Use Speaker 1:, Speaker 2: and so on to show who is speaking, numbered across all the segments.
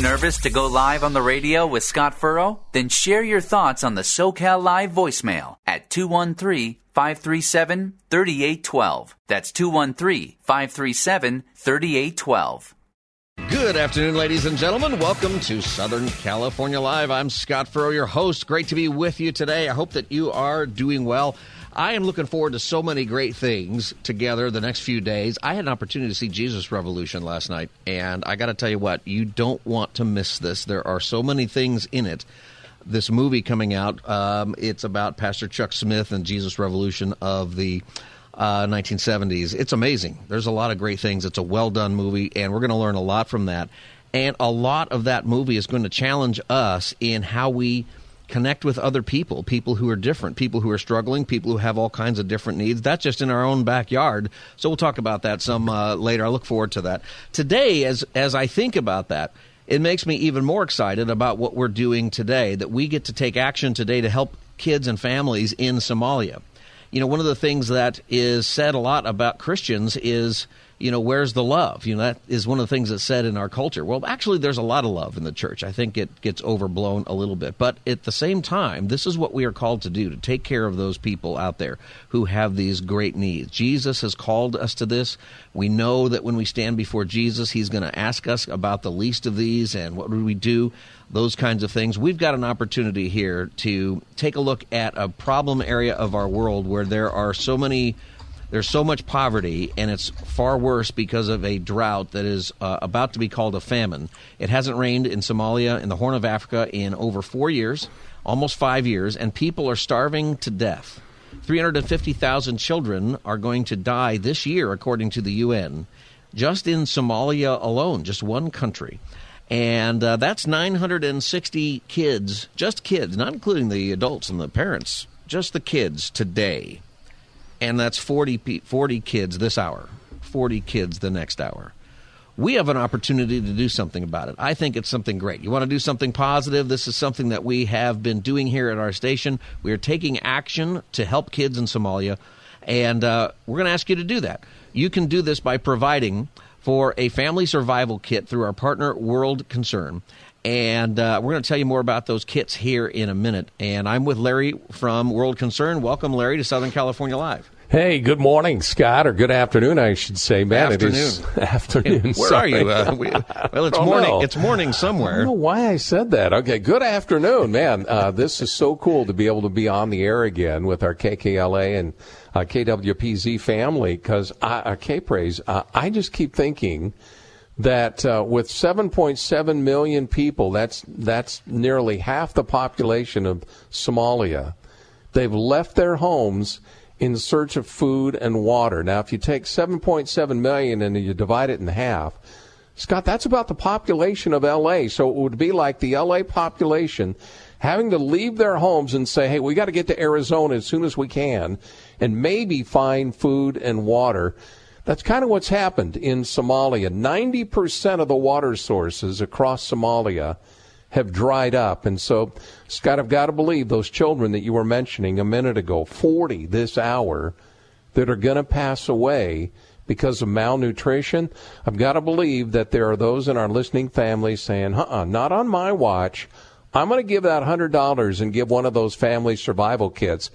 Speaker 1: Nervous to go live on the radio with Scott Furrow? Then share your thoughts on the SoCal Live voicemail at 213 537 3812. That's 213 537 3812.
Speaker 2: Good afternoon, ladies and gentlemen. Welcome to Southern California Live. I'm Scott Furrow, your host. Great to be with you today. I hope that you are doing well. I am looking forward to so many great things together the next few days. I had an opportunity to see Jesus Revolution last night, and I got to tell you what, you don't want to miss this. There are so many things in it. This movie coming out, um, it's about Pastor Chuck Smith and Jesus Revolution of the uh, 1970s. It's amazing. There's a lot of great things. It's a well done movie, and we're going to learn a lot from that. And a lot of that movie is going to challenge us in how we connect with other people, people who are different, people who are struggling, people who have all kinds of different needs. That's just in our own backyard. So we'll talk about that some uh, later. I look forward to that. Today, as as I think about that, it makes me even more excited about what we're doing today. That we get to take action today to help kids and families in Somalia you know, one of the things that is said a lot about Christians is, you know, where's the love? You know, that is one of the things that's said in our culture. Well, actually, there's a lot of love in the church. I think it gets overblown a little bit. But at the same time, this is what we are called to do to take care of those people out there who have these great needs. Jesus has called us to this. We know that when we stand before Jesus, he's going to ask us about the least of these and what would we do those kinds of things. We've got an opportunity here to take a look at a problem area of our world where there are so many there's so much poverty, and it's far worse because of a drought that is uh, about to be called a famine. It hasn't rained in Somalia, in the Horn of Africa, in over four years, almost five years, and people are starving to death. 350,000 children are going to die this year, according to the UN, just in Somalia alone, just one country. And uh, that's 960 kids, just kids, not including the adults and the parents, just the kids today. And that's 40, 40 kids this hour, 40 kids the next hour. We have an opportunity to do something about it. I think it's something great. You want to do something positive? This is something that we have been doing here at our station. We are taking action to help kids in Somalia, and uh, we're going to ask you to do that. You can do this by providing for a family survival kit through our partner World Concern. And uh, we're going to tell you more about those kits here in a minute. And I'm with Larry from World Concern. Welcome, Larry, to Southern California Live.
Speaker 3: Hey, good morning, Scott, or good afternoon, I should say. Man,
Speaker 2: afternoon.
Speaker 3: it is afternoon.
Speaker 2: Where
Speaker 3: Sorry.
Speaker 2: are you? Uh, we, well, it's morning.
Speaker 3: Know.
Speaker 2: It's morning somewhere.
Speaker 3: I don't know why I said that. Okay, good afternoon, man. Uh, this is so cool to be able to be on the air again with our KKLA and uh, KWPZ family because uh, K-Praise, uh, I just keep thinking that uh, with 7.7 million people, that's that's nearly half the population of Somalia. They've left their homes in search of food and water. Now, if you take 7.7 million and you divide it in half, Scott, that's about the population of LA. So it would be like the LA population having to leave their homes and say, hey, we got to get to Arizona as soon as we can and maybe find food and water. That's kind of what's happened in Somalia. 90% of the water sources across Somalia have dried up. And so, Scott, I've got to believe those children that you were mentioning a minute ago, 40 this hour, that are going to pass away because of malnutrition. I've got to believe that there are those in our listening families saying, uh-uh, not on my watch. I'm going to give that $100 and give one of those family survival kits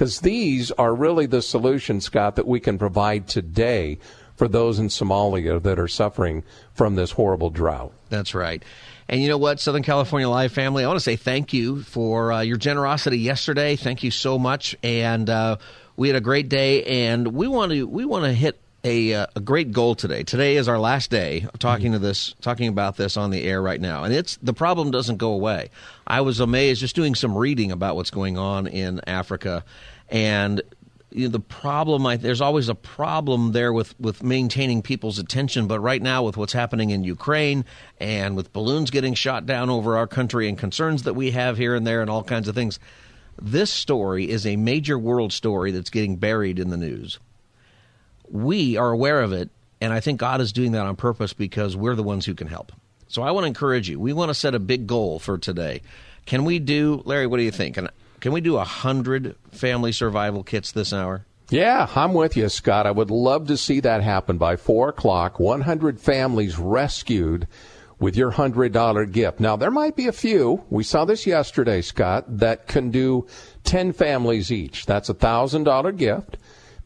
Speaker 3: because these are really the solutions, Scott, that we can provide today for those in Somalia that are suffering from this horrible drought.
Speaker 2: That's right. And you know what, Southern California Live family, I want to say thank you for uh, your generosity yesterday. Thank you so much, and uh, we had a great day. And we want to we want to hit a, uh, a great goal today. Today is our last day of talking mm-hmm. to this, talking about this on the air right now, and it's the problem doesn't go away. I was amazed just doing some reading about what's going on in Africa, and you know, the problem I, there's always a problem there with, with maintaining people's attention but right now with what's happening in ukraine and with balloons getting shot down over our country and concerns that we have here and there and all kinds of things this story is a major world story that's getting buried in the news we are aware of it, and I think God is doing that on purpose because we're the ones who can help. So I want to encourage you. We want to set a big goal for today. Can we do, Larry? What do you think? Can, can we do a hundred family survival kits this hour?
Speaker 3: Yeah, I'm with you, Scott. I would love to see that happen by four o'clock. 100 families rescued with your $100 gift. Now, there might be a few, we saw this yesterday, Scott, that can do 10 families each. That's a $1,000 gift.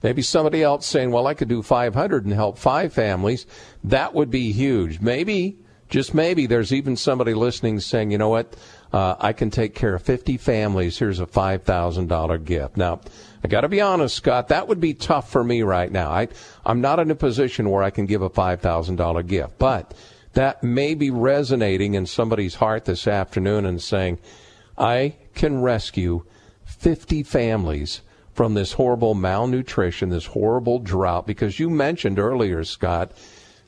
Speaker 3: Maybe somebody else saying, well, I could do 500 and help five families. That would be huge. Maybe, just maybe, there's even somebody listening saying, you know what, uh, I can take care of 50 families. Here's a $5,000 gift. Now, I got to be honest, Scott, that would be tough for me right now. I, I'm not in a position where I can give a $5,000 gift, but that may be resonating in somebody's heart this afternoon and saying, I can rescue 50 families from this horrible malnutrition, this horrible drought, because you mentioned earlier, Scott,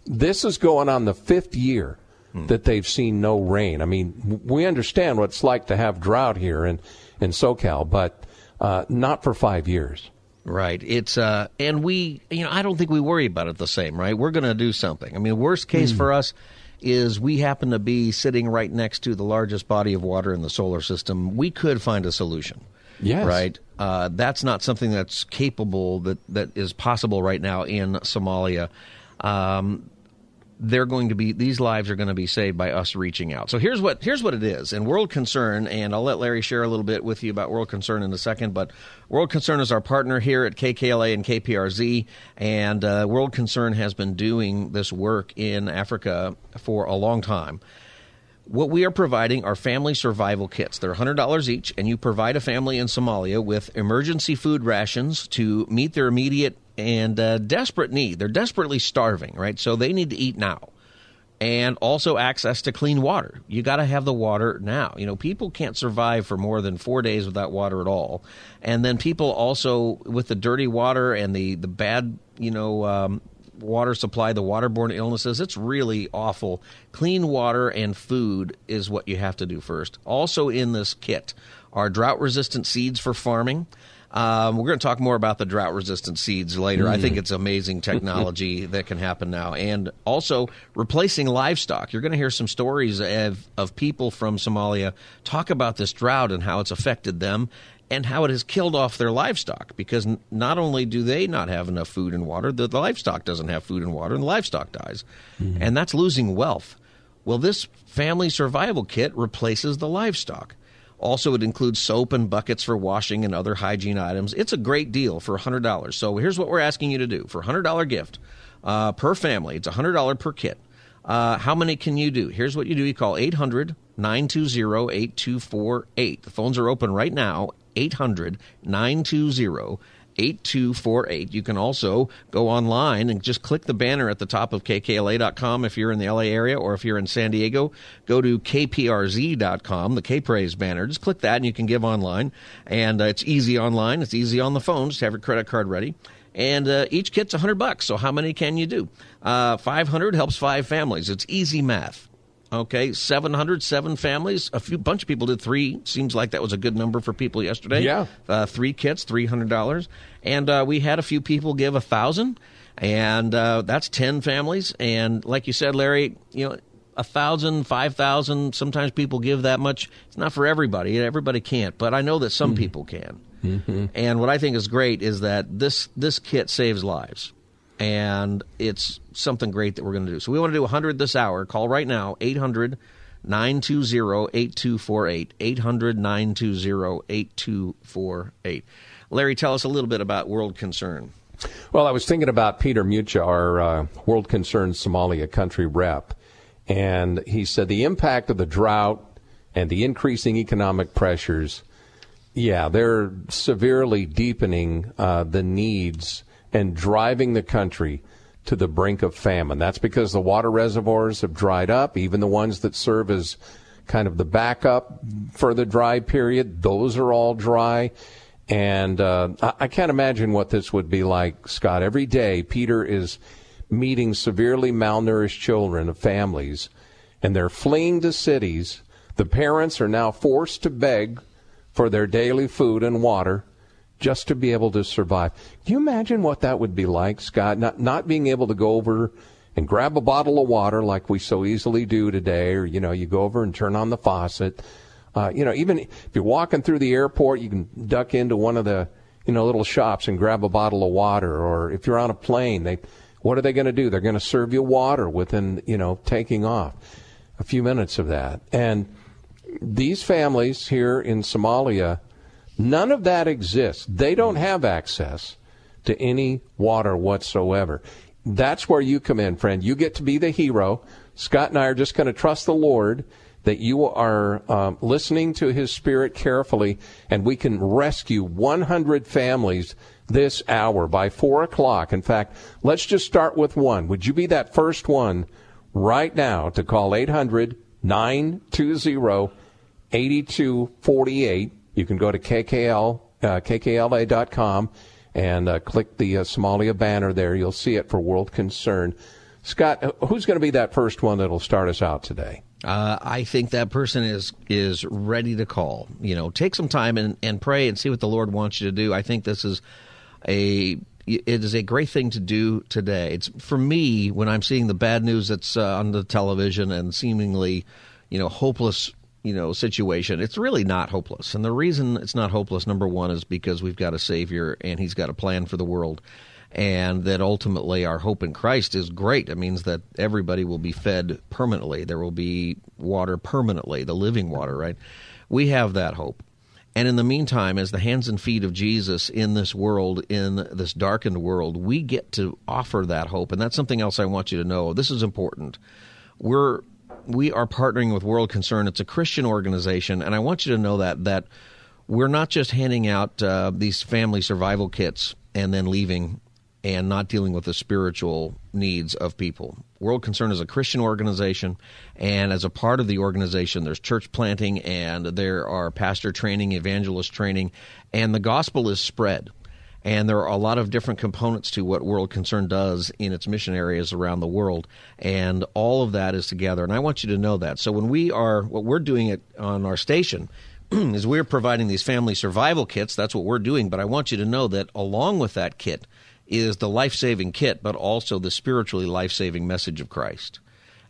Speaker 3: this is going on the fifth year hmm. that they've seen no rain. I mean, we understand what it's like to have drought here in, in SoCal, but uh, not for five years.
Speaker 2: Right. It's uh, and we, you know, I don't think we worry about it the same, right? We're going to do something. I mean, worst case mm. for us is we happen to be sitting right next to the largest body of water in the solar system. We could find a solution.
Speaker 3: Yes.
Speaker 2: Right. Uh, that's not something that's capable that that is possible right now in Somalia. Um, they're going to be these lives are going to be saved by us reaching out. So here's what here's what it is. And World Concern, and I'll let Larry share a little bit with you about World Concern in a second. But World Concern is our partner here at KKLA and KPRZ, and uh, World Concern has been doing this work in Africa for a long time. What we are providing are family survival kits. They're $100 each, and you provide a family in Somalia with emergency food rations to meet their immediate and uh, desperate need. They're desperately starving, right? So they need to eat now. And also access to clean water. You got to have the water now. You know, people can't survive for more than four days without water at all. And then people also, with the dirty water and the, the bad, you know, um, water supply, the waterborne illnesses, it's really awful. Clean water and food is what you have to do first. Also, in this kit are drought resistant seeds for farming. Um, we're going to talk more about the drought resistant seeds later. Mm. I think mm. it's amazing technology that can happen now. And also replacing livestock. You're going to hear some stories of, of people from Somalia talk about this drought and how it's affected them and how it has killed off their livestock because not only do they not have enough food and water, the, the livestock doesn't have food and water and the livestock dies. Mm. And that's losing wealth. Well, this family survival kit replaces the livestock. Also, it includes soap and buckets for washing and other hygiene items. It's a great deal for $100. So here's what we're asking you to do for a $100 gift uh, per family. It's $100 per kit. Uh, how many can you do? Here's what you do you call 800 920 8248. The phones are open right now 800 920 8248. You can also go online and just click the banner at the top of kkla.com if you're in the LA area or if you're in San Diego. Go to kprz.com, the K-Praise banner. Just click that and you can give online. And uh, it's easy online. It's easy on the phone. Just have your credit card ready. And uh, each kit's 100 bucks. So how many can you do? Uh, 500 helps five families. It's easy math. Okay, 707 families. A few bunch of people did three. Seems like that was a good number for people yesterday.
Speaker 3: Yeah,
Speaker 2: uh, three kits, three hundred dollars, and uh, we had a few people give a thousand, and uh, that's ten families. And like you said, Larry, you know, a thousand, five thousand. Sometimes people give that much. It's not for everybody. Everybody can't, but I know that some mm-hmm. people can. Mm-hmm. And what I think is great is that this this kit saves lives and it's something great that we're going to do. So we want to do 100 this hour. Call right now, 800 920 8248. 800 920 8248. Larry, tell us a little bit about World Concern.
Speaker 3: Well, I was thinking about Peter Mucha, our uh, World Concern Somalia country rep, and he said the impact of the drought and the increasing economic pressures, yeah, they're severely deepening uh, the needs and driving the country to the brink of famine. That's because the water reservoirs have dried up, even the ones that serve as kind of the backup for the dry period, those are all dry. And uh, I can't imagine what this would be like, Scott. Every day, Peter is meeting severely malnourished children of families, and they're fleeing to cities. The parents are now forced to beg for their daily food and water just to be able to survive. Can you imagine what that would be like, Scott? Not not being able to go over and grab a bottle of water like we so easily do today, or you know, you go over and turn on the faucet. Uh, you know, even if you're walking through the airport, you can duck into one of the you know little shops and grab a bottle of water. Or if you're on a plane, they what are they going to do? They're going to serve you water within you know taking off. a few minutes of that. And these families here in Somalia, none of that exists. They don't have access to any water whatsoever. That's where you come in, friend. You get to be the hero. Scott and I are just going to trust the Lord that you are um, listening to His Spirit carefully, and we can rescue 100 families this hour by 4 o'clock. In fact, let's just start with one. Would you be that first one right now to call 800 920 8248? You can go to KKL, uh, kkla.com and uh, click the uh, Somalia banner there. You'll see it for World Concern. Scott, who's going to be that first one that'll start us out today?
Speaker 2: Uh, I think that person is is ready to call. You know, take some time and, and pray and see what the Lord wants you to do. I think this is a it is a great thing to do today. It's for me when I'm seeing the bad news that's uh, on the television and seemingly, you know, hopeless, you know, situation. It's really not hopeless, and the reason it's not hopeless, number one, is because we've got a Savior and He's got a plan for the world and that ultimately our hope in Christ is great. It means that everybody will be fed permanently. There will be water permanently, the living water, right? We have that hope. And in the meantime, as the hands and feet of Jesus in this world, in this darkened world, we get to offer that hope. And that's something else I want you to know. This is important. We're we are partnering with World Concern. It's a Christian organization, and I want you to know that that we're not just handing out uh, these family survival kits and then leaving and not dealing with the spiritual needs of people. World Concern is a Christian organization, and as a part of the organization, there's church planting and there are pastor training, evangelist training, and the gospel is spread. And there are a lot of different components to what World Concern does in its mission areas around the world. And all of that is together. And I want you to know that. So when we are, what we're doing it on our station is we're providing these family survival kits. That's what we're doing. But I want you to know that along with that kit, is the life saving kit, but also the spiritually life saving message of Christ.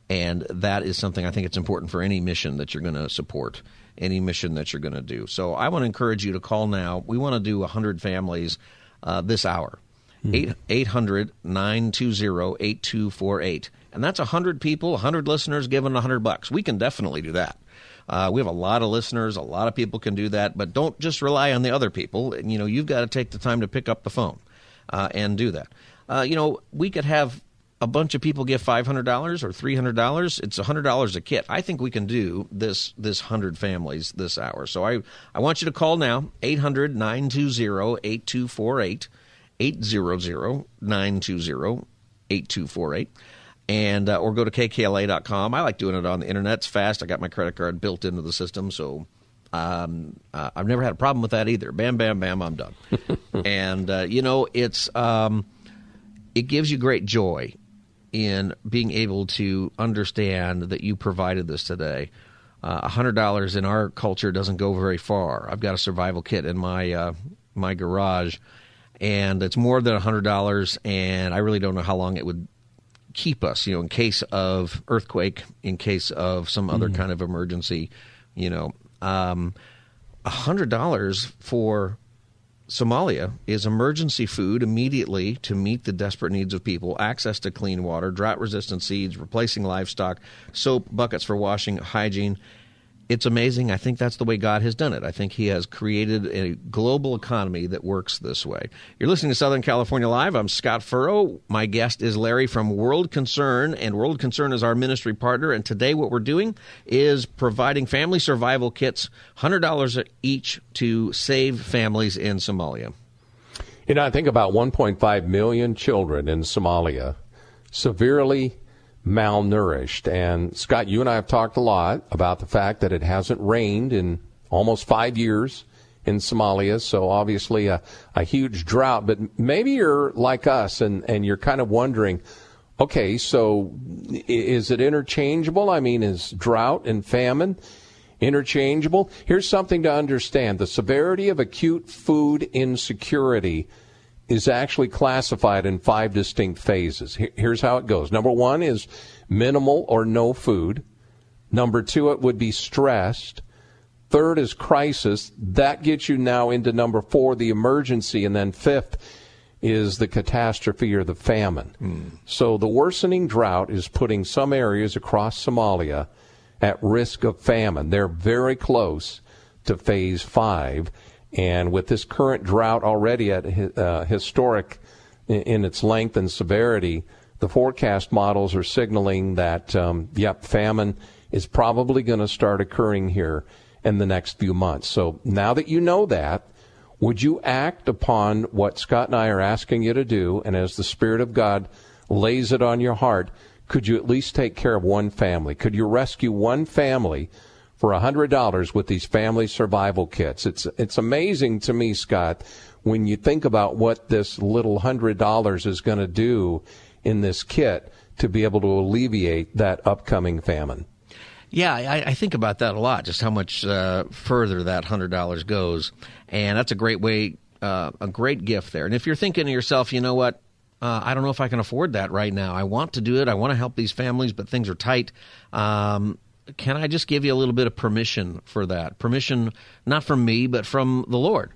Speaker 2: And that is something I think it's important for any mission that you're going to support, any mission that you're going to do. So I want to encourage you to call now. We want to do 100 families uh, this hour. Mm-hmm. 800 920 8248. And that's 100 people, 100 listeners giving 100 bucks. We can definitely do that. Uh, we have a lot of listeners. A lot of people can do that, but don't just rely on the other people. You know, you've got to take the time to pick up the phone uh, and do that. Uh, you know, we could have a bunch of people give five hundred dollars or three hundred dollars. It's hundred dollars a kit. I think we can do this this hundred families this hour. So I I want you to call now 800-920-8248, 800-920-8248 and uh, or go to kkla.com. I like doing it on the internet. It's fast. I got my credit card built into the system, so um, uh, I've never had a problem with that either. Bam, bam, bam, I'm done. and uh, you know, it's um, it gives you great joy in being able to understand that you provided this today. Uh, a hundred dollars in our culture doesn't go very far. I've got a survival kit in my uh, my garage, and it's more than a hundred dollars. And I really don't know how long it would keep us. You know, in case of earthquake, in case of some other mm. kind of emergency. You know, um, $100 for Somalia is emergency food immediately to meet the desperate needs of people, access to clean water, drought resistant seeds, replacing livestock, soap, buckets for washing, hygiene, it's amazing. I think that's the way God has done it. I think He has created a global economy that works this way. You're listening to Southern California Live. I'm Scott Furrow. My guest is Larry from World Concern, and World Concern is our ministry partner. And today, what we're doing is providing family survival kits, $100 each to save families in Somalia.
Speaker 3: You know, I think about 1.5 million children in Somalia severely malnourished. And Scott, you and I have talked a lot about the fact that it hasn't rained in almost five years in Somalia, so obviously a, a huge drought. But maybe you're like us and, and you're kind of wondering, okay, so is it interchangeable? I mean, is drought and famine interchangeable? Here's something to understand. The severity of acute food insecurity is actually classified in five distinct phases. Here's how it goes. Number one is minimal or no food. Number two, it would be stressed. Third is crisis. That gets you now into number four, the emergency. And then fifth is the catastrophe or the famine. Mm. So the worsening drought is putting some areas across Somalia at risk of famine. They're very close to phase five. And with this current drought already at uh, historic in, its length and severity, the forecast models are signaling that, um, yep, famine is probably going to start occurring here in the next few months. So now that you know that, would you act upon what Scott and I are asking you to do? And as the Spirit of God lays it on your heart, could you at least take care of one family? Could you rescue one family for a hundred dollars with these family survival kits? It's it's amazing to me, Scott, when you think about what this little hundred dollars is going to do in this kit to be able to alleviate that upcoming famine.
Speaker 2: Yeah, I, I, think about that a lot, just how much uh, further that hundred dollars goes, and that's a great way, uh, a great gift there. And if you're thinking to yourself, you know what, uh, I don't know if I can afford that right now. I want to do it. I want to help these families, but things are tight. Um, can I just give you a little bit of permission for that? Permission, not from me, but from the Lord.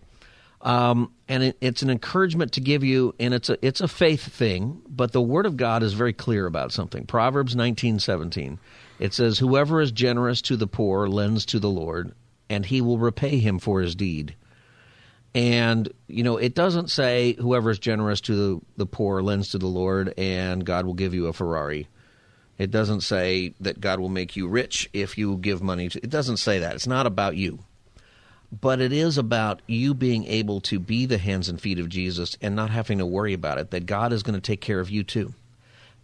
Speaker 2: Um, and it, it's an encouragement to give you, and it's a it's a faith thing. But the Word of God is very clear about something. Proverbs nineteen seventeen. It says, Whoever is generous to the poor lends to the Lord, and he will repay him for his deed. And, you know, it doesn't say whoever is generous to the, the poor lends to the Lord and God will give you a Ferrari. It doesn't say that God will make you rich if you give money to it doesn't say that. It's not about you. But it is about you being able to be the hands and feet of Jesus and not having to worry about it, that God is going to take care of you too.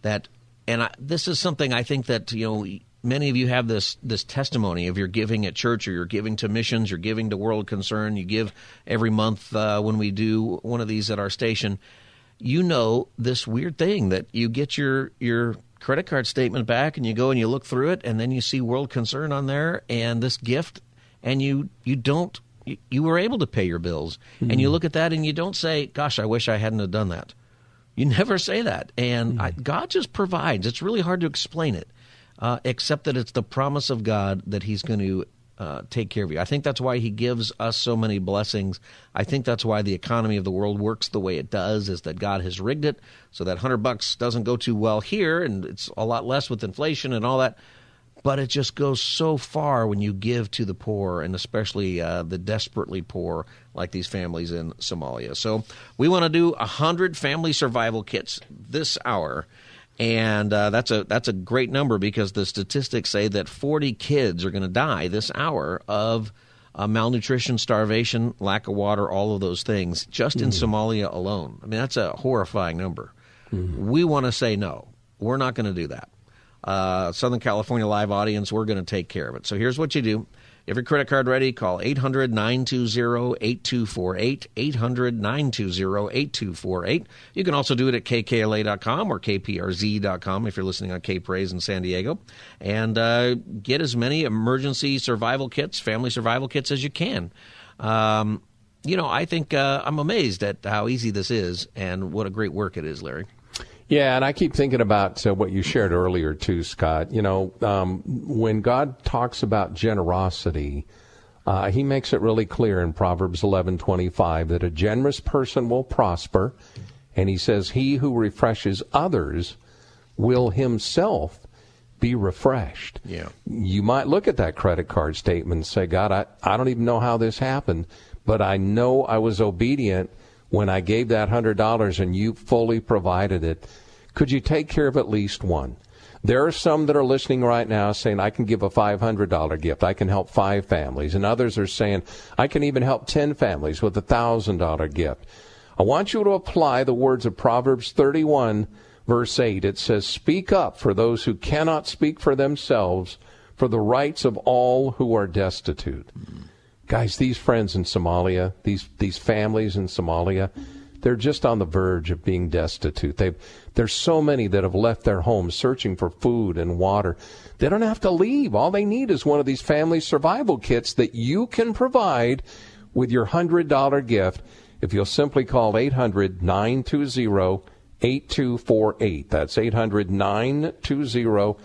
Speaker 2: That and I, this is something I think that you know many of you have this this testimony of your giving at church or you're giving to missions, you're giving to World Concern, you give every month uh, when we do one of these at our station. You know this weird thing that you get your your credit card statement back and you go and you look through it and then you see World Concern on there and this gift and you you don't you, you were able to pay your bills mm-hmm. and you look at that and you don't say, "Gosh, I wish I hadn't have done that." You never say that, and mm-hmm. I, God just provides. It's really hard to explain it uh, except that it's the promise of God that He's going to uh, take care of you. I think that's why He gives us so many blessings. I think that's why the economy of the world works the way it does, is that God has rigged it so that hundred bucks doesn't go too well here, and it's a lot less with inflation and all that. But it just goes so far when you give to the poor, and especially uh, the desperately poor, like these families in Somalia. So we want to do a hundred family survival kits this hour and uh, that's a that's a great number because the statistics say that 40 kids are going to die this hour of uh, malnutrition, starvation, lack of water, all of those things just in mm. Somalia alone. I mean, that's a horrifying number. Mm. We want to say no. We're not going to do that. Uh, Southern California live audience, we're going to take care of it. So here's what you do if your credit card ready, call 800 920 8248. 800 920 8248. You can also do it at kkla.com or kprz.com if you're listening on K Praise in San Diego. And uh, get as many emergency survival kits, family survival kits as you can. Um, you know, I think uh, I'm amazed at how easy this is and what a great work it is, Larry.
Speaker 3: Yeah, and I keep thinking about uh, what you shared earlier too, Scott. You know, um, when God talks about generosity, uh, He makes it really clear in Proverbs eleven twenty five that a generous person will prosper, and He says, "He who refreshes others will himself." Be refreshed.
Speaker 2: Yeah.
Speaker 3: You might look at that credit card statement and say, God, I, I don't even know how this happened, but I know I was obedient when I gave that $100 and you fully provided it, could you take care of at least one? There are some that are listening right now saying, I can give a $500 gift. I can help five families. And others are saying, I can even help 10 families with a $1,000 gift. I want you to apply the words of Proverbs 31, verse 8. It says, Speak up for those who cannot speak for themselves, for the rights of all who are destitute. Mm-hmm. Guys, these friends in Somalia, these these families in Somalia, they're just on the verge of being destitute. They've, there's so many that have left their homes searching for food and water. They don't have to leave. All they need is one of these family survival kits that you can provide with your $100 gift if you'll simply call 800 920 8248. That's 800 920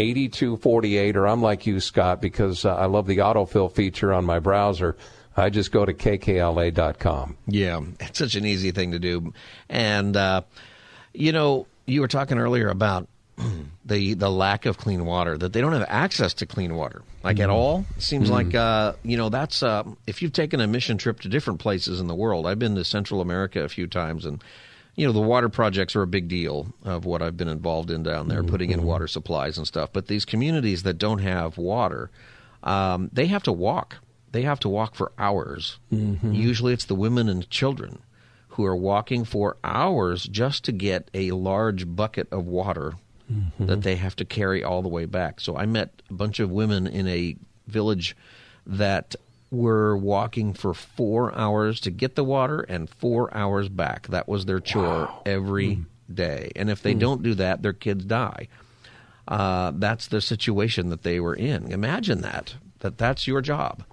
Speaker 3: 8248, or I'm like you, Scott, because uh, I love the autofill feature on my browser. I just go to kkla.com.
Speaker 2: Yeah, it's such an easy thing to do. And, uh, you know, you were talking earlier about the the lack of clean water, that they don't have access to clean water, like mm-hmm. at all. It seems mm-hmm. like uh, you know that's uh, if you've taken a mission trip to different places in the world. I've been to Central America a few times, and you know the water projects are a big deal of what I've been involved in down there, mm-hmm. putting in water supplies and stuff. But these communities that don't have water, um, they have to walk. They have to walk for hours. Mm-hmm. Usually, it's the women and children who are walking for hours just to get a large bucket of water mm-hmm. that they have to carry all the way back. So I met a bunch of women in a village that were walking for four hours to get the water and four hours back. That was their chore wow. every mm. day. And if they mm. don't do that, their kids die. Uh, that's the situation that they were in. Imagine that. That that's your job.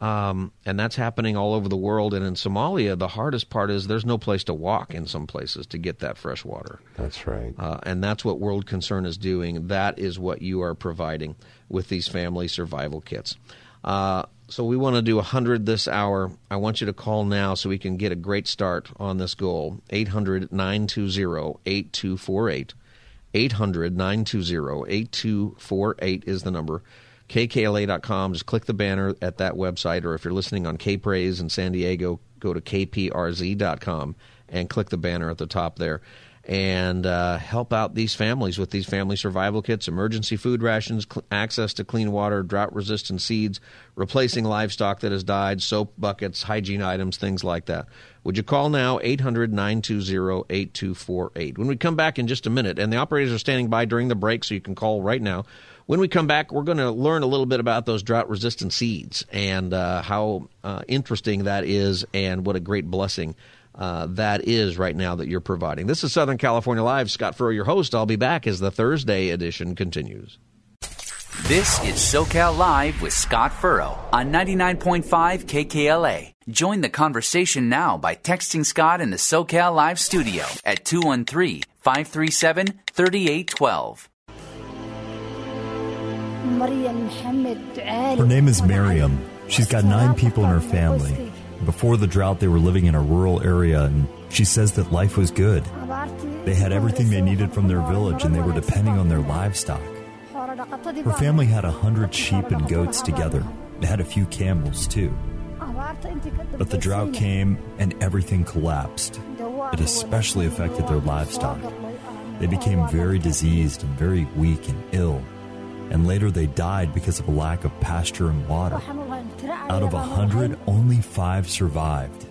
Speaker 2: Um, and that's happening all over the world. And in Somalia, the hardest part is there's no place to walk in some places to get that fresh water.
Speaker 3: That's right.
Speaker 2: Uh, and that's what World Concern is doing. That is what you are providing with these family survival kits. Uh, so we want to do 100 this hour. I want you to call now so we can get a great start on this goal. 800 920 8248. 800 920 8248 is the number kkla.com. Just click the banner at that website, or if you're listening on K-Praise in San Diego, go to kprz.com and click the banner at the top there and uh, help out these families with these family survival kits, emergency food rations, cl- access to clean water, drought resistant seeds, replacing livestock that has died, soap buckets, hygiene items, things like that. Would you call now 800 920 8248? When we come back in just a minute, and the operators are standing by during the break, so you can call right now. When we come back, we're going to learn a little bit about those drought resistant seeds and uh, how uh, interesting that is and what a great blessing uh, that is right now that you're providing. This is Southern California Live. Scott Furrow, your host. I'll be back as the Thursday edition continues.
Speaker 1: This is SoCal Live with Scott Furrow on 99.5 KKLA. Join the conversation now by texting Scott in the SoCal Live studio at 213 537 3812.
Speaker 4: Her name is Miriam. She's got nine people in her family. Before the drought, they were living in a rural area, and she says that life was good. They had everything they needed from their village, and they were depending on their livestock. Her family had a hundred sheep and goats together. They had a few camels, too. But the drought came, and everything collapsed. It especially affected their livestock. They became very diseased and very weak and ill and later they died because of a lack of pasture and water. Out of a hundred, only five survived.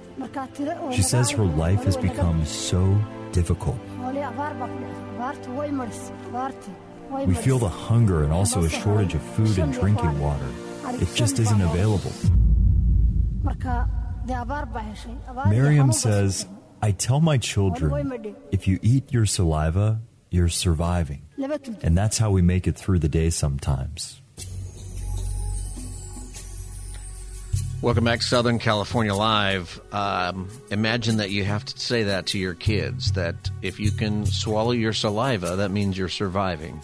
Speaker 4: She says her life has become so difficult. We feel the hunger and also a shortage of food and drinking water. It just isn't available. Miriam says, I tell my children, if you eat your saliva, you're surviving. And that's how we make it through the day sometimes.
Speaker 2: Welcome back, Southern California Live. Um, imagine that you have to say that to your kids that if you can swallow your saliva, that means you're surviving.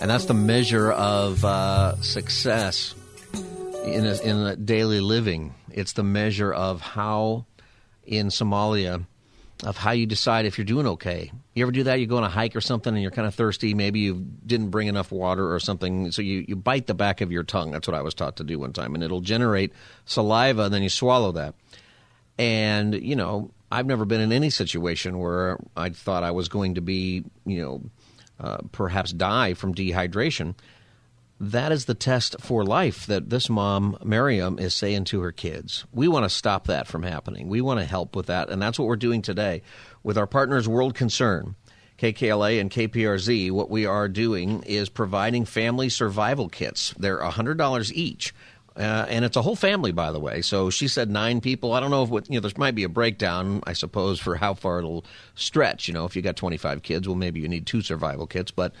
Speaker 2: And that's the measure of uh, success in a, in a daily living. It's the measure of how in Somalia of how you decide if you're doing okay. You ever do that? You go on a hike or something and you're kind of thirsty. Maybe you didn't bring enough water or something. So you, you bite the back of your tongue. That's what I was taught to do one time. And it'll generate saliva, and then you swallow that. And, you know, I've never been in any situation where I thought I was going to be, you know, uh, perhaps die from dehydration that is the test for life that this mom, Miriam, is saying to her kids. We want to stop that from happening. We want to help with that. And that's what we're doing today with our partners, World Concern, KKLA, and KPRZ. What we are doing is providing family survival kits. They're $100 each. Uh, and it's a whole family, by the way. So she said nine people. I don't know if what, you know. There might be a breakdown, I suppose, for how far it'll stretch. You know, if you got twenty five kids, well, maybe you need two survival kits. But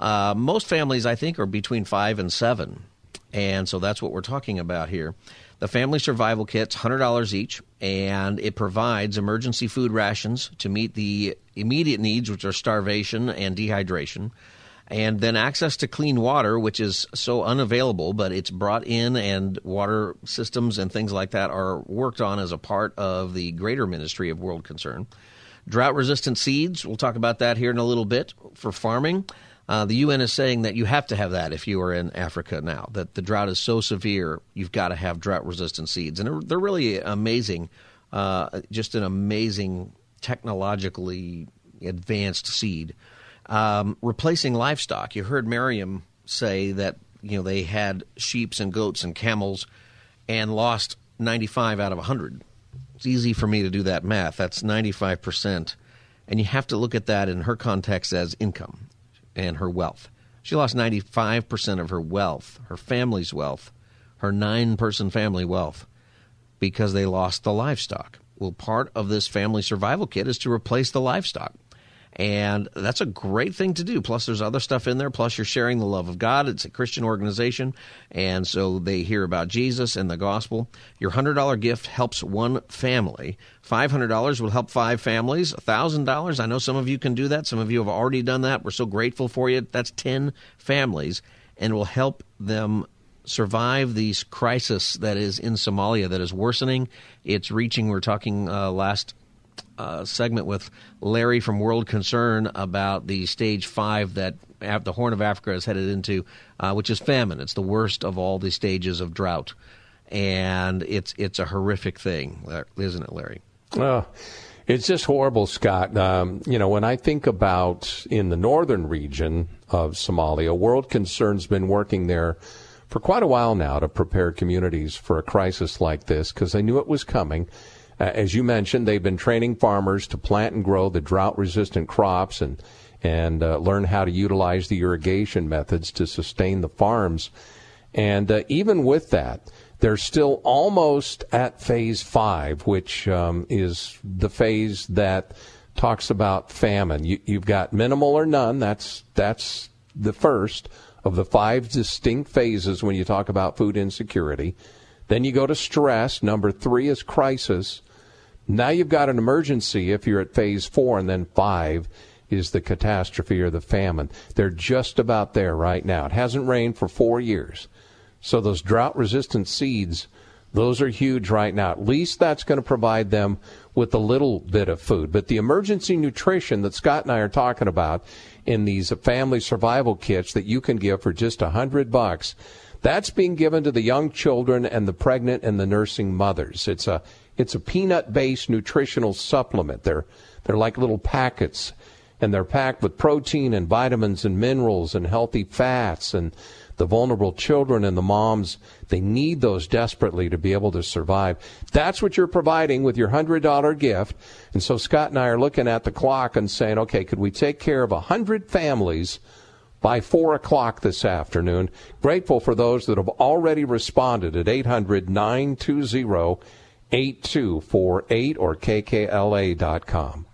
Speaker 2: uh, most families, I think, are between five and seven. And so that's what we're talking about here. The family survival kit's $100 each, and it provides emergency food rations to meet the immediate needs, which are starvation and dehydration, and then access to clean water, which is so unavailable, but it's brought in, and water systems and things like that are worked on as a part of the greater ministry of World Concern. Drought resistant seeds, we'll talk about that here in a little bit for farming Uh, the UN is saying that you have to have that if you are in Africa now, that the drought is so severe, you've got to have drought resistant seeds. And they're, really amazing, uh, just an amazing technologically advanced seed. Um, replacing livestock. You heard Miriam say that you know they had sheep and goats and camels and lost 95 out of 100. It's easy for me to do that math. That's 95%. And you have to look at that in her context as income and her wealth. She lost 95% of her wealth, her family's wealth, her nine person family wealth, because they lost the livestock. Well, part of this family survival kit is to replace the livestock. And that's a great thing to do. Plus, there's other stuff in there. Plus, you're sharing the love of God. It's a Christian organization. And so they hear about Jesus and the gospel. Your $100 gift helps one family. $500 will help five families. $1,000, I know some of you can do that. Some of you have already done that. We're so grateful for you. That's 10 families and will help them survive these crisis that is in Somalia that is worsening. It's reaching, we're talking uh, last uh, segment with Larry from World Concern about the stage five that the Horn of Africa is headed into, uh, which is famine. It's the worst of all the stages of drought, and it's it's a horrific thing, isn't it, Larry?
Speaker 3: Oh, it's just horrible, Scott. Um, you know, when I think about in the northern region of Somalia, World Concern's been working there for quite a while now to prepare communities for a crisis like this because they knew it was coming as you mentioned, they've been training farmers to plant and grow the drought resistant crops and and uh, learn how to utilize the irrigation methods to sustain the farms. And uh, even with that, they're still almost at phase five, which um, is the phase that talks about famine. You, you've got minimal or none. That's that's the first of the five distinct phases when you talk about food insecurity. Then you go to stress. Number three is crisis. Now you've got an emergency if you're at phase four, and then five is the catastrophe or the famine. They're just about there right now. It hasn't rained for four years. So those drought resistant seeds, those are huge right now. At least that's going to provide them with a little bit of food. But the emergency nutrition that Scott and I are talking about in these family survival kits that you can give for just a hundred bucks, that's being given to the young children and the pregnant and the nursing mothers. It's a it's a peanut based nutritional supplement. They're, they're like little packets, and they're packed with protein and vitamins and minerals and healthy fats. And the vulnerable children and the moms, they need those desperately to be able to survive. That's what you're providing with your $100 gift. And so Scott and I are looking at the clock and saying, okay, could we take care of 100 families? by 4 o'clock this afternoon. Grateful for those that have already responded at 800 920 8248 or kkla.com.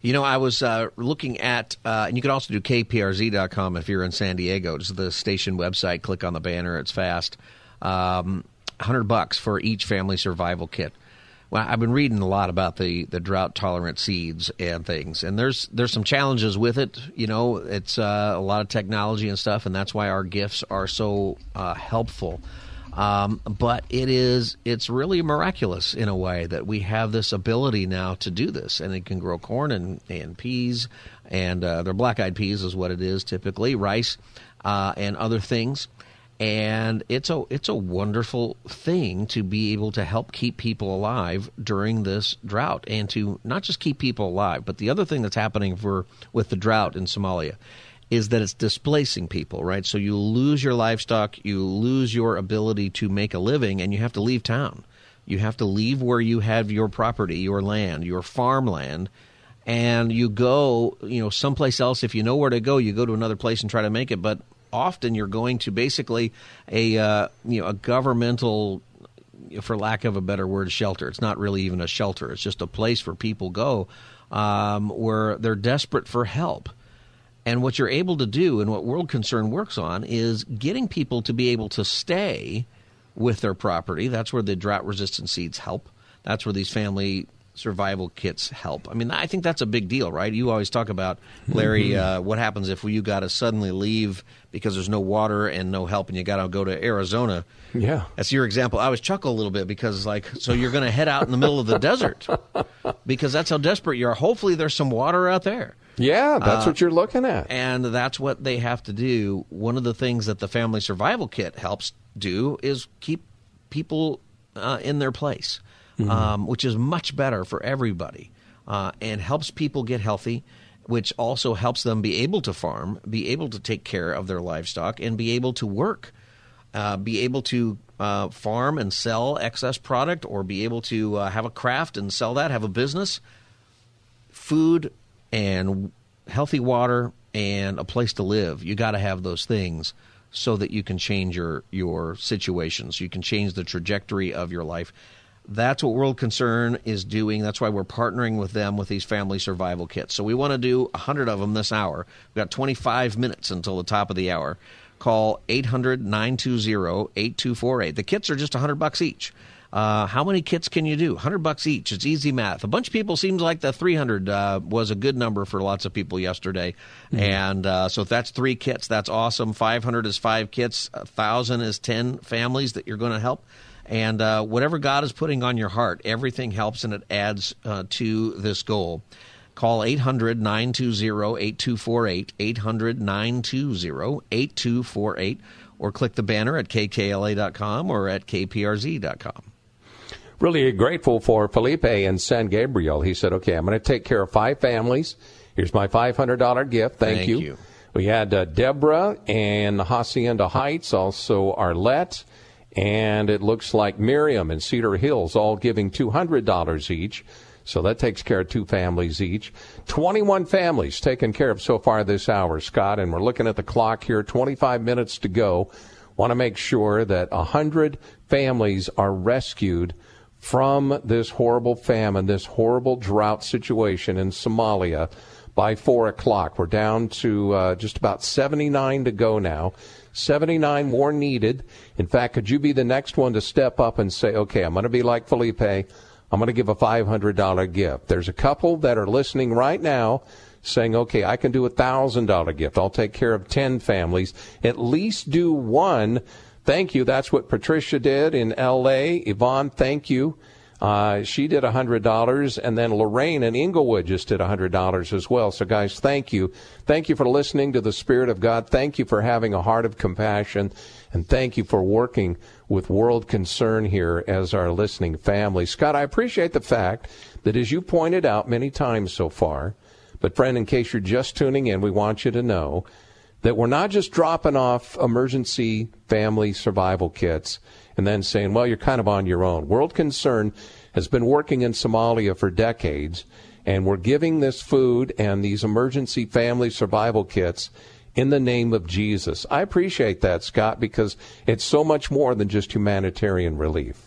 Speaker 2: You know, I was uh, looking at, uh, and you can also do kprz.com if you're in San Diego. It's the station website. Click on the banner. It's fast. Um, 100 bucks for each family survival kit. Well, I've been reading a lot about the, the drought tolerant seeds and things, and there's there's some challenges with it. You know, it's uh, a lot of technology and stuff, and that's why our gifts are so uh, helpful. Um, but it is it's really miraculous in a way that we have this ability now to do this, and it can grow corn and, and peas, and uh, they're black-eyed peas is what it is typically, rice, uh, and other things. And it's a it's a wonderful thing to be able to help keep people alive during this drought, and to not just keep people alive, but the other thing that's happening for with the drought in Somalia is that it's displacing people, right? So you lose your livestock, you lose your ability to make a living, and you have to leave town. You have to leave where you have your property, your land, your farmland, and you go, you know, someplace else. If you know where to go, you go to another place and try to make it. But often you're going to basically a uh, you know a governmental for lack of a better word, shelter. It's not really even a shelter. It's just a place where people go um, where they're desperate for help. And what you're able to do and what World Concern works on is getting people to be able to stay with their property. That's where the drought resistant seeds help. That's where these family survival kits help. I mean, I think that's a big deal, right? You always talk about Larry, mm-hmm. uh, what happens if you got to suddenly leave because there's no water and no help, and you got to go to Arizona.
Speaker 3: Yeah,
Speaker 2: that's your example. I always chuckle a little bit because, like, so you're going to head out in the middle of the desert because that's how desperate you are. Hopefully, there's some water out there.
Speaker 3: Yeah, that's uh, what you're looking at.
Speaker 2: And that's what they have to do. One of the things that the Family Survival Kit helps do is keep people uh, in their place, mm-hmm. um, which is much better for everybody uh, and helps people get healthy, which also helps them be able to farm, be able to take care of their livestock, and be able to work, uh, be able to uh, farm and sell excess product, or be able to uh, have a craft and sell that, have a business. Food and healthy water and a place to live. You got to have those things so that you can change your your situations. You can change the trajectory of your life. That's what World Concern is doing. That's why we're partnering with them with these family survival kits. So we want to do 100 of them this hour. We've got 25 minutes until the top of the hour. Call 800 920 8248. The kits are just 100 bucks each. Uh, how many kits can you do? 100 bucks each. It's easy math. A bunch of people seems like the 300 uh, was a good number for lots of people yesterday. Mm-hmm. And uh, so if that's three kits, that's awesome. 500 is five kits. 1,000 is 10 families that you're going to help. And uh, whatever God is putting on your heart, everything helps and it adds uh, to this goal. Call 800 920 8248, 800 920 8248, or click the banner at kkla.com or at kprz.com
Speaker 3: really grateful for Felipe in San Gabriel. He said, okay, I'm going to take care of five families. Here's my $500 gift. Thank,
Speaker 2: Thank
Speaker 3: you.
Speaker 2: you.
Speaker 3: We had uh, Deborah and Hacienda Heights, also Arlette, and it looks like Miriam and Cedar Hills all giving $200 each. So that takes care of two families each. 21 families taken care of so far this hour, Scott, and we're looking at the clock here, 25 minutes to go. Want to make sure that 100 families are rescued from this horrible famine, this horrible drought situation in Somalia by 4 o'clock. We're down to uh, just about 79 to go now. 79 more needed. In fact, could you be the next one to step up and say, okay, I'm going to be like Felipe. I'm going to give a $500 gift. There's a couple that are listening right now saying, okay, I can do a $1,000 gift. I'll take care of 10 families. At least do one Thank you. That's what Patricia did in L.A. Yvonne, thank you. Uh, she did $100, and then Lorraine in Inglewood just did $100 as well. So, guys, thank you. Thank you for listening to the Spirit of God. Thank you for having a heart of compassion. And thank you for working with World Concern here as our listening family. Scott, I appreciate the fact that, as you pointed out many times so far, but friend, in case you're just tuning in, we want you to know that we're not just dropping off emergency family survival kits and then saying, well, you're kind of on your own. World Concern has been working in Somalia for decades, and we're giving this food and these emergency family survival kits in the name of Jesus. I appreciate that, Scott, because it's so much more than just humanitarian relief.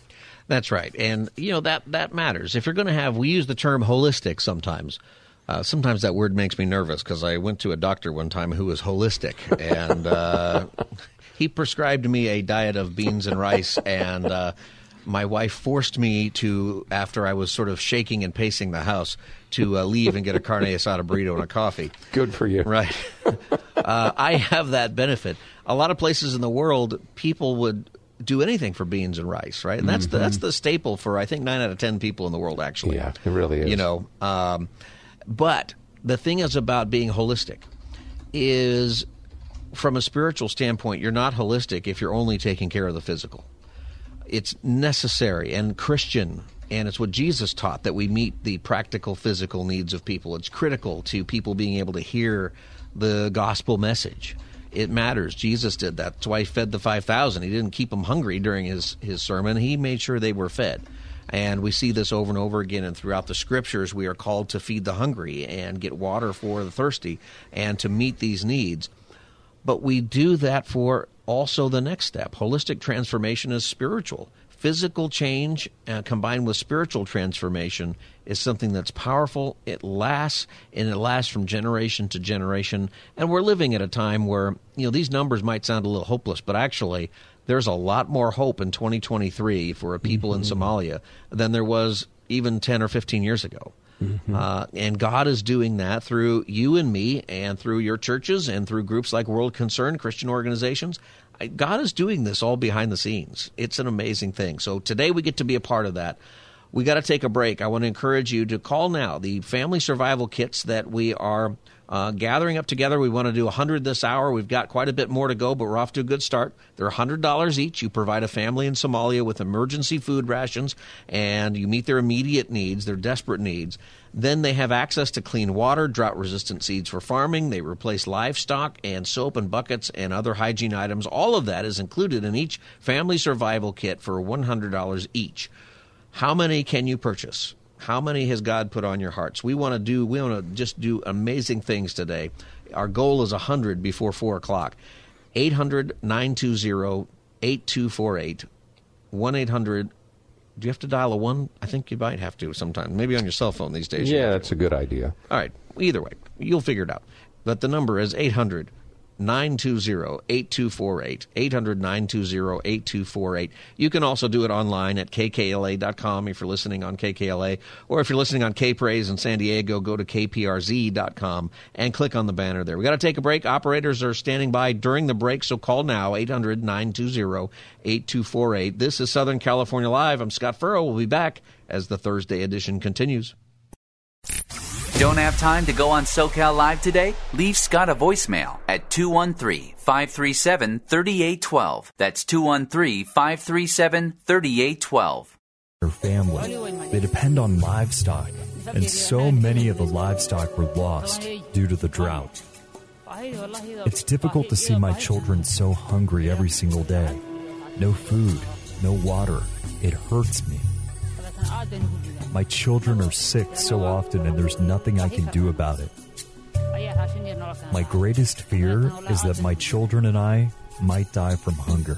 Speaker 2: That's right. And, you know, that, that matters. If you're going to have, we use the term holistic sometimes. Uh, sometimes that word makes me nervous because I went to a doctor one time who was holistic, and uh, he prescribed me a diet of beans and rice, and uh, my wife forced me to, after I was sort of shaking and pacing the house, to uh, leave and get a carne asada burrito and a coffee.
Speaker 3: Good for you.
Speaker 2: Right. Uh, I have that benefit. A lot of places in the world, people would do anything for beans and rice, right? And that's mm-hmm. the, that's the staple for I think nine out of ten people in the world. Actually,
Speaker 3: yeah, it really is.
Speaker 2: You know, um, but the thing is about being holistic is from a spiritual standpoint, you're not holistic if you're only taking care of the physical. It's necessary and Christian, and it's what Jesus taught that we meet the practical physical needs of people. It's critical to people being able to hear the gospel message. It matters. Jesus did that. That's why he fed the 5,000. He didn't keep them hungry during his, his sermon, he made sure they were fed. And we see this over and over again. And throughout the scriptures, we are called to feed the hungry and get water for the thirsty and to meet these needs. But we do that for also the next step. Holistic transformation is spiritual. Physical change uh, combined with spiritual transformation is something that's powerful. It lasts, and it lasts from generation to generation. And we're living at a time where, you know, these numbers might sound a little hopeless, but actually, there's a lot more hope in 2023 for people mm-hmm. in Somalia than there was even 10 or 15 years ago. Mm-hmm. Uh, and God is doing that through you and me, and through your churches, and through groups like World Concern, Christian organizations. God is doing this all behind the scenes. It's an amazing thing. So today we get to be a part of that. We got to take a break. I want to encourage you to call now. The family survival kits that we are uh, gathering up together. We want to do 100 this hour. We've got quite a bit more to go, but we're off to a good start. They're $100 each. You provide a family in Somalia with emergency food rations, and you meet their immediate needs, their desperate needs. Then they have access to clean water, drought resistant seeds for farming. They replace livestock and soap and buckets and other hygiene items. All of that is included in each family survival kit for $100 each. How many can you purchase? How many has God put on your hearts? We want to do. We want to just do amazing things today. Our goal is hundred before four o'clock. 800 920 8248 1 800 do you have to dial a one? I think you might have to sometimes. Maybe on your cell phone these days.
Speaker 3: Yeah, that's a good idea.
Speaker 2: All right. Either way, you'll figure it out. But the number is 800 920 8248. 800 920 8248. You can also do it online at kkla.com if you're listening on KKLA. Or if you're listening on K Praise in San Diego, go to kprz.com and click on the banner there. we got to take a break. Operators are standing by during the break, so call now 800 920 8248. This is Southern California Live. I'm Scott Furrow. We'll be back as the Thursday edition continues.
Speaker 1: Don't have time to go on SoCal Live today? Leave Scott a voicemail at 213 537 3812. That's 213 537 3812.
Speaker 4: Their family. They depend on livestock, and so many of the livestock were lost due to the drought. It's difficult to see my children so hungry every single day. No food, no water. It hurts me. My children are sick so often, and there's nothing I can do about it. My greatest fear is that my children and I might die from hunger.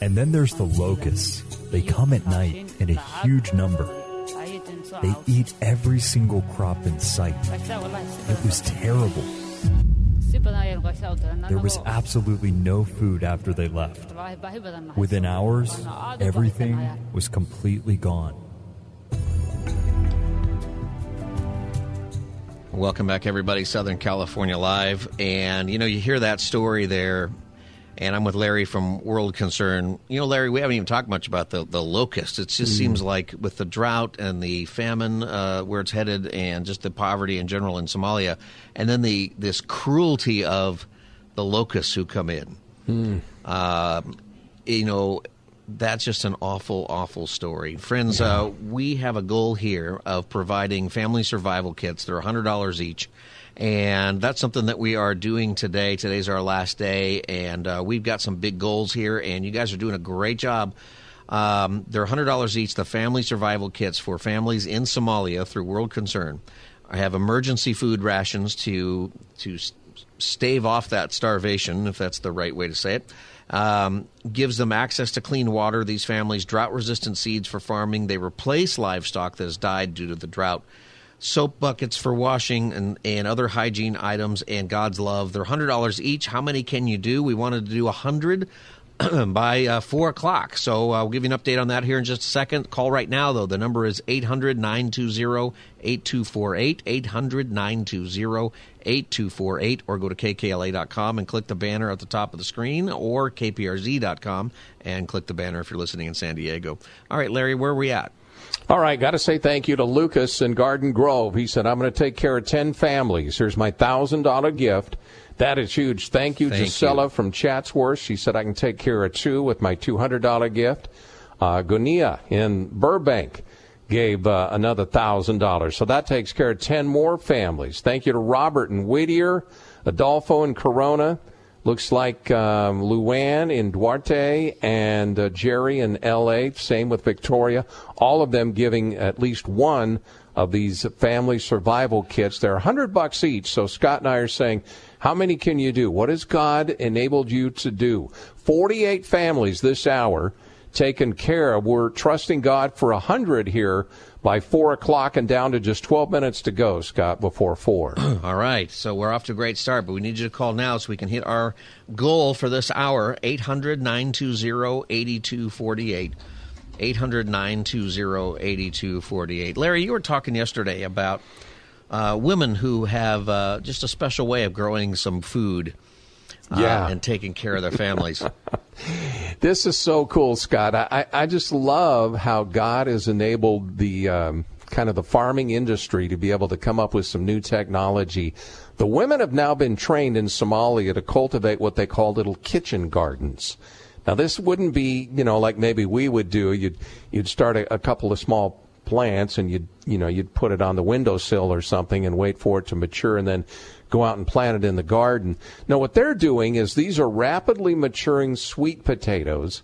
Speaker 4: And then there's the locusts. They come at night in a huge number. They eat every single crop in sight. It was terrible. There was absolutely no food after they left. Within hours, everything was completely gone.
Speaker 2: Welcome back, everybody. Southern California Live. And, you know, you hear that story there, and I'm with Larry from World Concern. You know, Larry, we haven't even talked much about the, the locust. It just mm. seems like with the drought and the famine uh, where it's headed and just the poverty in general in Somalia, and then the this cruelty of the locusts who come in. Mm. Uh, you know, that's just an awful, awful story. Friends, uh, we have a goal here of providing family survival kits. They're $100 each. And that's something that we are doing today. Today's our last day, and uh, we've got some big goals here, and you guys are doing a great job. Um, they're $100 each, the family survival kits for families in Somalia through World Concern. I have emergency food rations to, to stave off that starvation, if that's the right way to say it um, gives them access to clean water. These families drought resistant seeds for farming. They replace livestock that has died due to the drought. Soap buckets for washing and, and other hygiene items and God's love. They're $100 each. How many can you do? We wanted to do 100 by uh, 4 o'clock. So uh, I'll give you an update on that here in just a second. Call right now, though. The number is 800 920 8248. 800 920 8248. Or go to kkla.com and click the banner at the top of the screen or kprz.com and click the banner if you're listening in San Diego. All right, Larry, where are we at?
Speaker 3: All right, got to say thank you to Lucas in Garden Grove. He said, I'm going to take care of 10 families. Here's my $1,000 gift. That is huge. Thank you, Thank Gisela you. from Chatsworth. She said I can take care of two with my $200 gift. Uh, Gunia in Burbank gave uh, another $1,000. So that takes care of 10 more families. Thank you to Robert and Whittier, Adolfo and Corona. Looks like um, Luann in Duarte and uh, Jerry in LA. Same with Victoria. All of them giving at least one of these family survival kits. They're 100 bucks each. So Scott and I are saying how many can you do? What has God enabled you to do? 48 families this hour taken care of. We're trusting God for 100 here by 4 o'clock and down to just 12 minutes to go, Scott, before 4.
Speaker 2: All right. So we're off to a great start, but we need you to call now so we can hit our goal for this hour 800 920 8248. 800 920 8248. Larry, you were talking yesterday about uh, women who have uh, just a special way of growing some food. Uh,
Speaker 3: yeah.
Speaker 2: and taking care of their families.
Speaker 3: this is so cool, Scott. I, I just love how God has enabled the um, kind of the farming industry to be able to come up with some new technology. The women have now been trained in Somalia to cultivate what they call little kitchen gardens. Now, this wouldn't be, you know, like maybe we would do. You'd you'd start a, a couple of small plants and you'd you know you'd put it on the windowsill or something and wait for it to mature and then go out and plant it in the garden. Now, what they're doing is these are rapidly maturing sweet potatoes,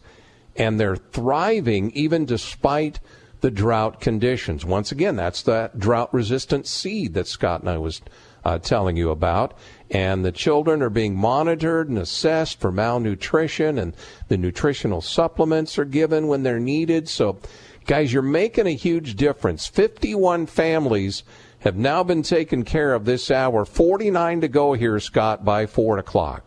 Speaker 3: and they're thriving even despite the drought conditions. Once again, that's that drought resistant seed that Scott and I was uh, telling you about. And the children are being monitored and assessed for malnutrition, and the nutritional supplements are given when they're needed. So, guys, you're making a huge difference. 51 families have now been taken care of this hour. 49 to go here, Scott, by 4 o'clock.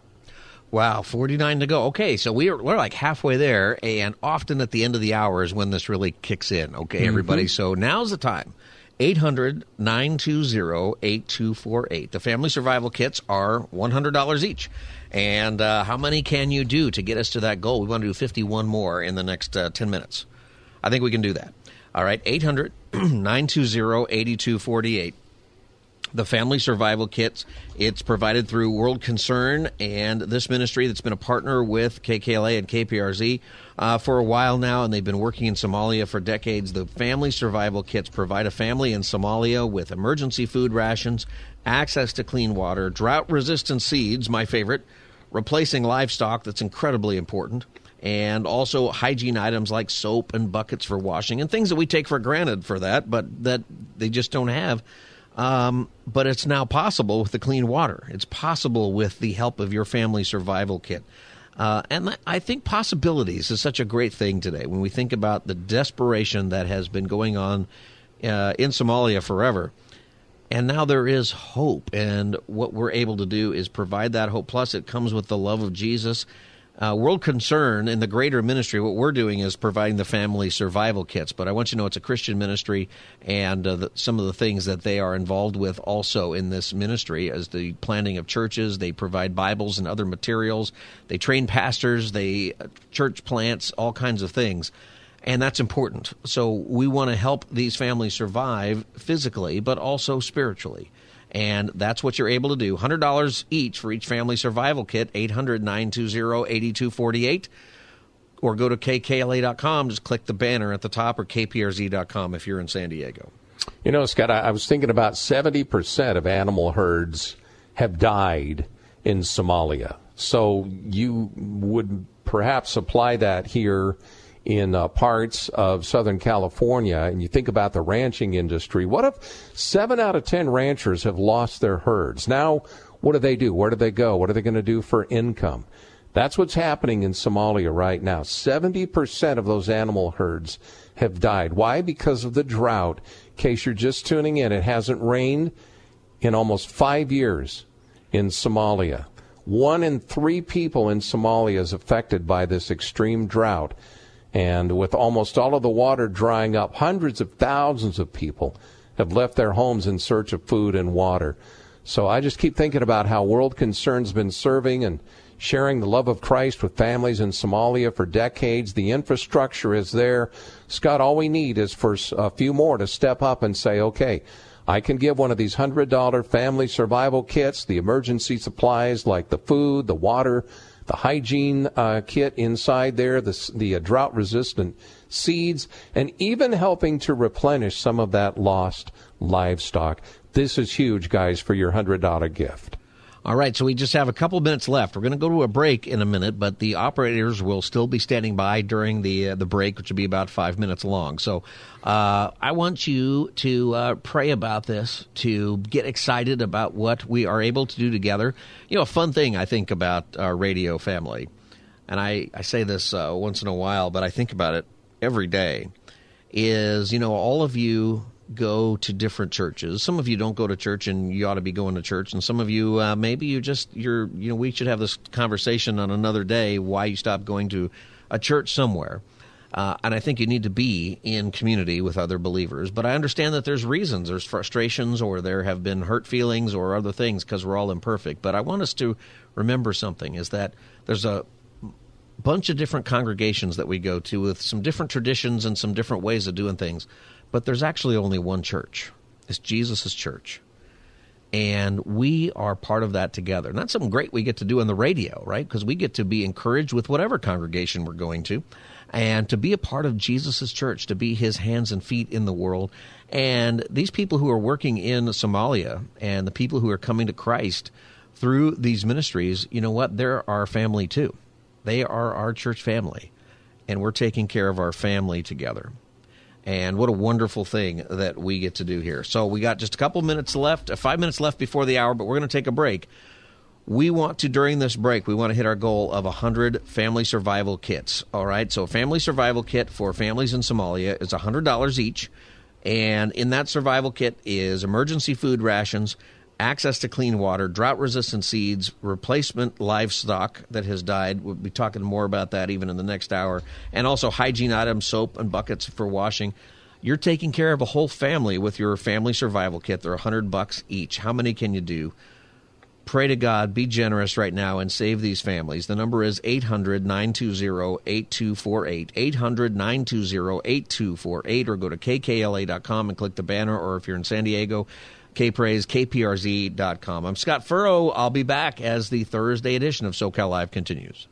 Speaker 2: Wow, 49 to go. Okay, so we're, we're like halfway there, and often at the end of the hour is when this really kicks in. Okay, mm-hmm. everybody. So now's the time. 800 920 8248. The family survival kits are $100 each. And uh, how many can you do to get us to that goal? We want to do 51 more in the next uh, 10 minutes. I think we can do that. All right, 800 920 8248. The Family Survival Kits. It's provided through World Concern and this ministry that's been a partner with KKLA and KPRZ uh, for a while now, and they've been working in Somalia for decades. The Family Survival Kits provide a family in Somalia with emergency food rations, access to clean water, drought resistant seeds, my favorite, replacing livestock that's incredibly important and also hygiene items like soap and buckets for washing and things that we take for granted for that, but that they just don't have. Um, but it's now possible with the clean water. It's possible with the help of your family survival kit. Uh, and I think possibilities is such a great thing today when we think about the desperation that has been going on uh, in Somalia forever. And now there is hope. And what we're able to do is provide that hope. Plus, it comes with the love of Jesus uh, World Concern in the greater ministry, what we're doing is providing the family survival kits. But I want you to know it's a Christian ministry, and uh, the, some of the things that they are involved with also in this ministry is the planting of churches. They provide Bibles and other materials. They train pastors. They uh, church plants, all kinds of things. And that's important. So we want to help these families survive physically, but also spiritually. And that's what you're able to do. $100 each for each family survival kit, 800 920 8248. Or go to kkla.com, just click the banner at the top, or kprz.com if you're in San Diego.
Speaker 3: You know, Scott, I was thinking about 70% of animal herds have died in Somalia. So you would perhaps apply that here in uh, parts of Southern California, and you think about the ranching industry, what if seven out of ten ranchers have lost their herds? Now, what do they do? Where do they go? What are they going to do for income? That's what's happening in Somalia right now. 70% of those animal herds have died. Why? Because of the drought. In case you're just tuning in, it hasn't rained in almost five years in Somalia. One in three people in Somalia is affected by this extreme drought. And with almost all of the water drying up, hundreds of thousands of people have left their homes in search of food and water. So I just keep thinking about how World Concern's been serving and sharing the love of Christ with families in Somalia for decades. The infrastructure is there. Scott, all we need is for a few more to step up and say, okay, I can give one of these $100 family survival kits, the emergency supplies like the food, the water, the hygiene uh, kit inside there, the, the uh, drought resistant seeds, and even helping to replenish some of that lost livestock. This is huge, guys, for your $100 gift.
Speaker 2: All right, so we just have a couple minutes left. We're going to go to a break in a minute, but the operators will still be standing by during the uh, the break, which will be about five minutes long. So, uh, I want you to uh, pray about this, to get excited about what we are able to do together. You know, a fun thing I think about our radio family, and I I say this uh, once in a while, but I think about it every day. Is you know all of you go to different churches. Some of you don't go to church, and you ought to be going to church. And some of you, uh, maybe you just you're you know we should have this conversation on another day why you stopped going to a church somewhere. Uh, and I think you need to be in community with other believers. But I understand that there's reasons, there's frustrations, or there have been hurt feelings or other things because we're all imperfect. But I want us to remember something is that there's a bunch of different congregations that we go to with some different traditions and some different ways of doing things. But there's actually only one church. It's Jesus' church. And we are part of that together. And that's something great we get to do on the radio, right? Because we get to be encouraged with whatever congregation we're going to and to be a part of Jesus' church, to be his hands and feet in the world. And these people who are working in Somalia and the people who are coming to Christ through these ministries, you know what? They're our family too. They are our church family. And we're taking care of our family together. And what a wonderful thing that we get to do here. So we got just a couple minutes left, uh, five minutes left before the hour, but we're going to take a break. We want to, during this break, we want to hit our goal of 100 family survival kits. All right. So a family survival kit for families in Somalia is $100 each. And in that survival kit is emergency food rations, access to clean water, drought resistant seeds, replacement livestock that has died. We'll be talking more about that even in the next hour, and also hygiene items, soap, and buckets for washing. You're taking care of a whole family with your family survival kit. They're 100 bucks each. How many can you do? Pray to God, be generous right now and save these families. The number is 800 920 8248. 800 920 8248, or go to kkla.com and click the banner, or if you're in San Diego, kpraise, kprz.com. I'm Scott Furrow. I'll be back as the Thursday edition of SoCal Live continues.